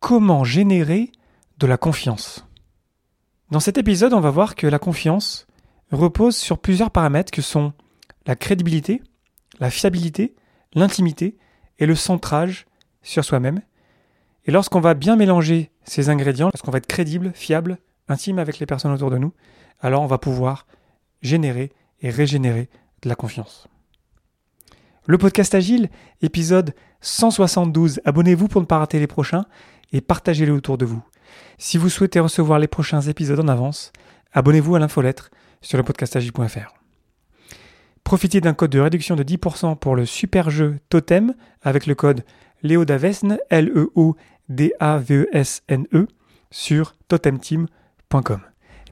Comment générer de la confiance Dans cet épisode, on va voir que la confiance repose sur plusieurs paramètres que sont la crédibilité, la fiabilité, l'intimité et le centrage sur soi-même. Et lorsqu'on va bien mélanger ces ingrédients, lorsqu'on va être crédible, fiable, intime avec les personnes autour de nous, alors on va pouvoir générer et régénérer de la confiance. Le podcast Agile, épisode 172. Abonnez-vous pour ne pas rater les prochains et partagez-les autour de vous. Si vous souhaitez recevoir les prochains épisodes en avance, abonnez-vous à l'infolettre sur le podcastagile.fr. Profitez d'un code de réduction de 10% pour le super jeu Totem avec le code L-E-O-D-A-V-E-S-N-E, e, sur totemteam.com.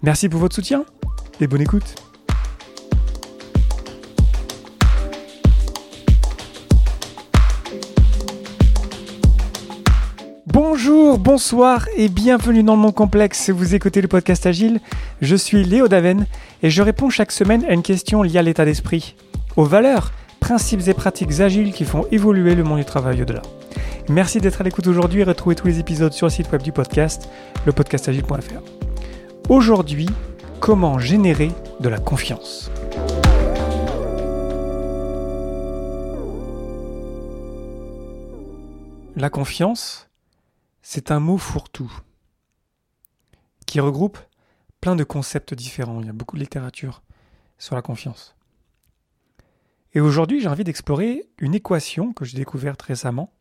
Merci pour votre soutien et bonne écoute. Bonjour, bonsoir et bienvenue dans le monde complexe. Vous écoutez le podcast Agile. Je suis Léo Daven et je réponds chaque semaine à une question liée à l'état d'esprit, aux valeurs, principes et pratiques agiles qui font évoluer le monde du travail au-delà. Merci d'être à l'écoute aujourd'hui et retrouvez tous les épisodes sur le site web du podcast, lepodcastagile.fr. Aujourd'hui, comment générer de la confiance? La confiance, c'est un mot fourre-tout qui regroupe plein de concepts différents. Il y a beaucoup de littérature sur la confiance. Et aujourd'hui, j'ai envie d'explorer une équation que j'ai découverte récemment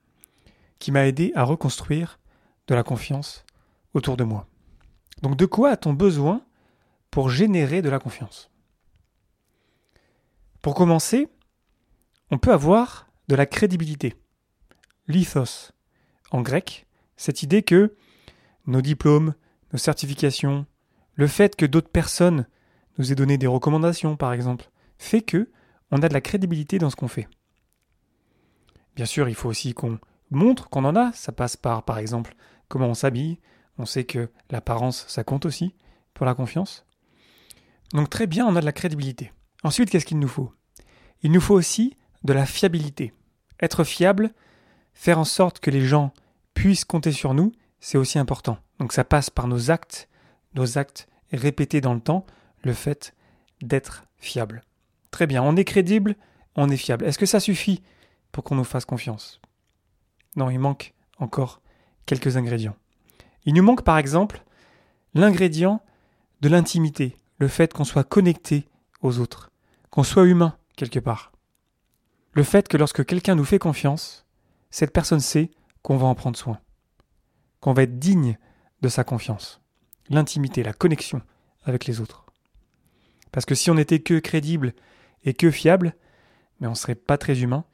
qui m'a aidé à reconstruire de la confiance autour de moi. Donc de quoi a-t-on besoin pour générer de la confiance? Pour commencer, on peut avoir de la crédibilité. Lithos en grec, cette idée que nos diplômes, nos certifications, le fait que d'autres personnes nous aient donné des recommandations, par exemple, fait que on a de la crédibilité dans ce qu'on fait. Bien sûr, il faut aussi qu'on montre qu'on en a. Ça passe par, par exemple, comment on s'habille. On sait que l'apparence, ça compte aussi pour la confiance. Donc très bien, on a de la crédibilité. Ensuite, qu'est-ce qu'il nous faut? Il nous faut aussi de la fiabilité. Être fiable, faire en sorte que les gens puissent compter sur nous, c'est aussi important. Donc ça passe par nos actes, nos actes répétés dans le temps, le fait d'être fiable. Très bien, on est crédible, on est fiable. Est-ce que ça suffit pour qu'on nous fasse confiance? Non, il manque encore quelques ingrédients. Il nous manque par exemple l'ingrédient de l'intimité, le fait qu'on soit connecté aux autres, qu'on soit humain quelque part. Le fait que lorsque quelqu'un nous fait confiance, cette personne sait qu'on va en prendre soin, qu'on va être digne de sa confiance, l'intimité, la connexion avec les autres. Parce que si on n'était que crédible et que fiable, mais on ne serait pas très humain,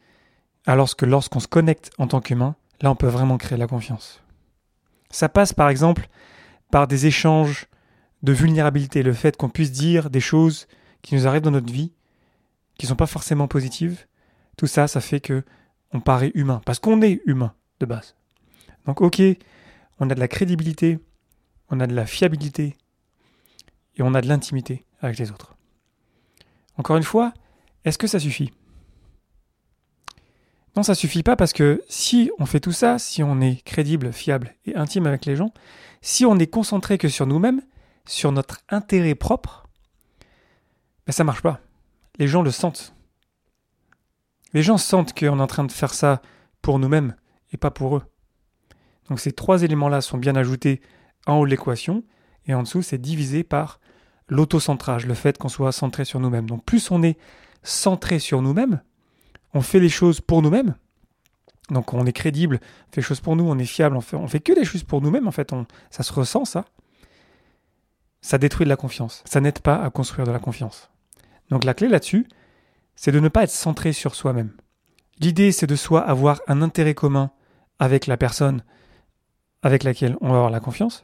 alors que lorsqu'on se connecte en tant qu'humain, là on peut vraiment créer la confiance. Ça passe par exemple par des échanges de vulnérabilité, le fait qu'on puisse dire des choses qui nous arrivent dans notre vie, qui ne sont pas forcément positives, tout ça, ça fait que on paraît humain, parce qu'on est humain de base. Donc ok, on a de la crédibilité, on a de la fiabilité et on a de l'intimité avec les autres. Encore une fois, est-ce que ça suffit? Non, ça suffit pas parce que si on fait tout ça, si on est crédible, fiable et intime avec les gens, si on est concentré que sur nous-mêmes, sur notre intérêt propre, ben ça marche pas. Les gens le sentent. Les gens sentent qu'on est en train de faire ça pour nous-mêmes et pas pour eux. Donc ces trois éléments-là sont bien ajoutés en haut de l'équation, et en dessous, c'est divisé par l'autocentrage, le fait qu'on soit centré sur nous-mêmes. Donc plus on est centré sur nous-mêmes, on fait les choses pour nous-mêmes, donc on est crédible, on fait les choses pour nous, on est fiable, on fait, on fait que des choses pour nous-mêmes, en fait, ça se ressent ça. Ça détruit de la confiance, ça n'aide pas à construire de la confiance. Donc la clé là-dessus, c'est de ne pas être centré sur soi-même. L'idée, c'est de soit avoir un intérêt commun avec la personne avec laquelle on va avoir la confiance,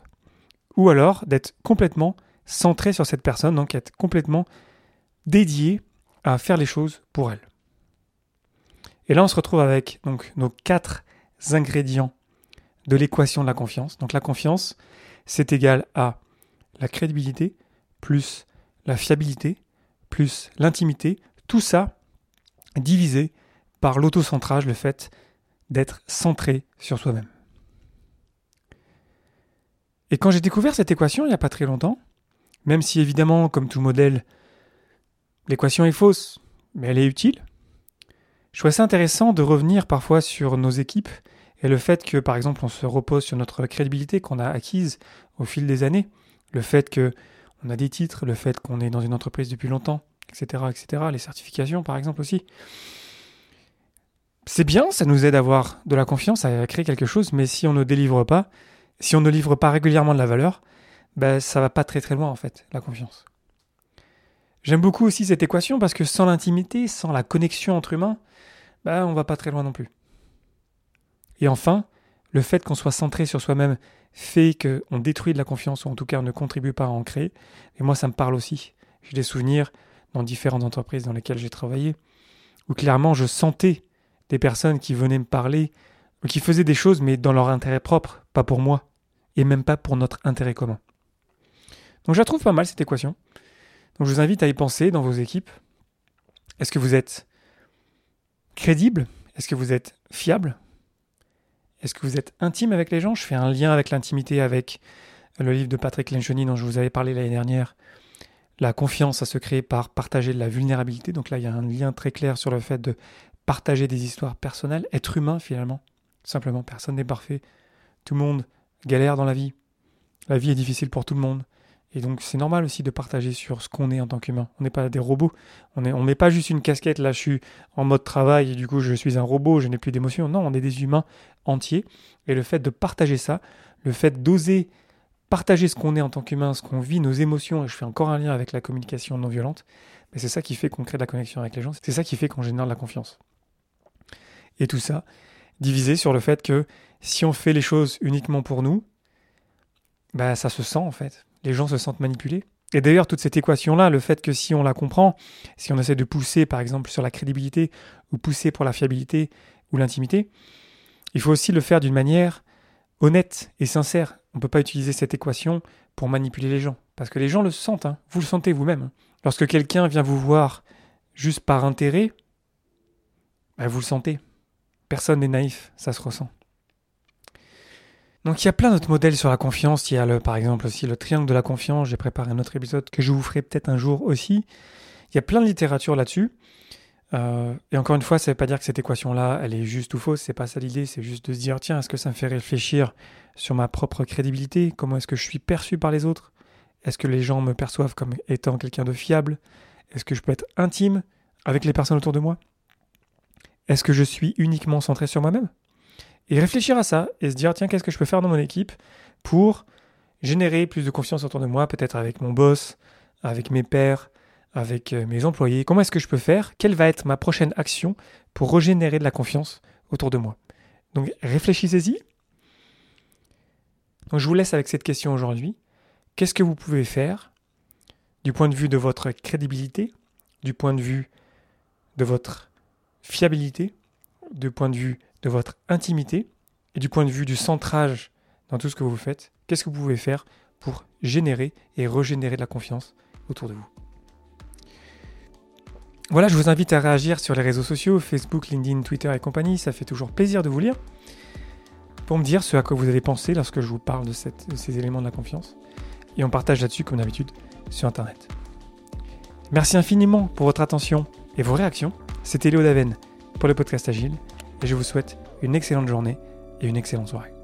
ou alors d'être complètement centré sur cette personne, donc être complètement dédié à faire les choses pour elle. Et là, on se retrouve avec donc nos quatre ingrédients de l'équation de la confiance. Donc la confiance, c'est égal à la crédibilité plus la fiabilité plus l'intimité, tout ça divisé par l'autocentrage, le fait d'être centré sur soi-même. Et quand j'ai découvert cette équation il n'y a pas très longtemps, même si évidemment, comme tout modèle, l'équation est fausse, mais elle est utile, je trouvais ça intéressant de revenir parfois sur nos équipes et le fait que, par exemple, on se repose sur notre crédibilité qu'on a acquise au fil des années, le fait que on a des titres, le fait qu'on est dans une entreprise depuis longtemps, etc., etc., les certifications, par exemple aussi. C'est bien, ça nous aide à avoir de la confiance, à créer quelque chose, mais si on ne délivre pas, si on ne livre pas régulièrement de la valeur, ben, ça va pas très très loin en fait, la confiance. J'aime beaucoup aussi cette équation parce que sans l'intimité, sans la connexion entre humains, ben, on va pas très loin non plus. Et enfin, le fait qu'on soit centré sur soi-même fait qu'on détruit de la confiance, ou en tout cas on ne contribue pas à en créer. Et moi, ça me parle aussi. J'ai des souvenirs dans différentes entreprises dans lesquelles j'ai travaillé, où clairement je sentais des personnes qui venaient me parler, qui faisaient des choses, mais dans leur intérêt propre, pas pour moi, et même pas pour notre intérêt commun. Donc je la trouve pas mal cette équation. Donc je vous invite à y penser dans vos équipes. Est-ce que vous êtes crédible? Est-ce que vous êtes fiable? Est-ce que vous êtes intime avec les gens? Je fais un lien avec l'intimité avec le livre de Patrick Lencioni dont je vous avais parlé l'année dernière. La confiance, à se créer par partager de la vulnérabilité. Donc là, il y a un lien très clair sur le fait de partager des histoires personnelles, être humain finalement. Simplement, personne n'est parfait. Tout le monde galère dans la vie. La vie est difficile pour tout le monde. Et donc c'est normal aussi de partager sur ce qu'on est en tant qu'humain. On n'est pas des robots. On n'est on met pas juste une casquette, là je suis en mode travail du coup je suis un robot, je n'ai plus d'émotions. Non, on est des humains entiers. Et le fait de partager ça, le fait d'oser partager ce qu'on est en tant qu'humain, ce qu'on vit, nos émotions, et je fais encore un lien avec la communication non violente, mais c'est ça qui fait qu'on crée de la connexion avec les gens, c'est ça qui fait qu'on génère de la confiance. Et tout ça, divisé sur le fait que si on fait les choses uniquement pour nous, bah ça se sent en fait les gens se sentent manipulés. Et d'ailleurs, toute cette équation-là, le fait que si on la comprend, si on essaie de pousser, par exemple, sur la crédibilité, ou pousser pour la fiabilité ou l'intimité, il faut aussi le faire d'une manière honnête et sincère. On ne peut pas utiliser cette équation pour manipuler les gens. Parce que les gens le sentent, hein. vous le sentez vous-même. Hein. Lorsque quelqu'un vient vous voir juste par intérêt, bah, vous le sentez. Personne n'est naïf, ça se ressent. Donc il y a plein d'autres modèles sur la confiance. Il y a par exemple aussi le triangle de la confiance. J'ai préparé un autre épisode que je vous ferai peut-être un jour aussi. Il y a plein de littérature là-dessus. Euh, et encore une fois, ça ne veut pas dire que cette équation-là, elle est juste ou fausse. C'est pas ça l'idée. C'est juste de se dire tiens, est-ce que ça me fait réfléchir sur ma propre crédibilité? Comment est-ce que je suis perçu par les autres? Est-ce que les gens me perçoivent comme étant quelqu'un de fiable? Est-ce que je peux être intime avec les personnes autour de moi? Est-ce que je suis uniquement centré sur moi-même? Et réfléchir à ça et se dire, tiens, qu'est-ce que je peux faire dans mon équipe pour générer plus de confiance autour de moi, peut-être avec mon boss, avec mes pairs, avec euh, mes employés? Comment est-ce que je peux faire? Quelle va être ma prochaine action pour régénérer de la confiance autour de moi? Donc réfléchissez-y. Je vous laisse avec cette question aujourd'hui. Qu'est-ce que vous pouvez faire du point de vue de votre crédibilité, du point de vue de votre fiabilité, du point de vue de votre intimité et du point de vue du centrage dans tout ce que vous faites, qu'est-ce que vous pouvez faire pour générer et régénérer de la confiance autour de vous? Voilà, je vous invite à réagir sur les réseaux sociaux, Facebook, LinkedIn, Twitter et compagnie, ça fait toujours plaisir de vous lire, pour me dire ce à quoi vous avez pensé lorsque je vous parle de, de ces éléments de la confiance. Et on partage là-dessus, comme d'habitude, sur Internet. Merci infiniment pour votre attention et vos réactions. C'était Léo Daven pour le podcast Agile et je vous souhaite une excellente journée et une excellente soirée.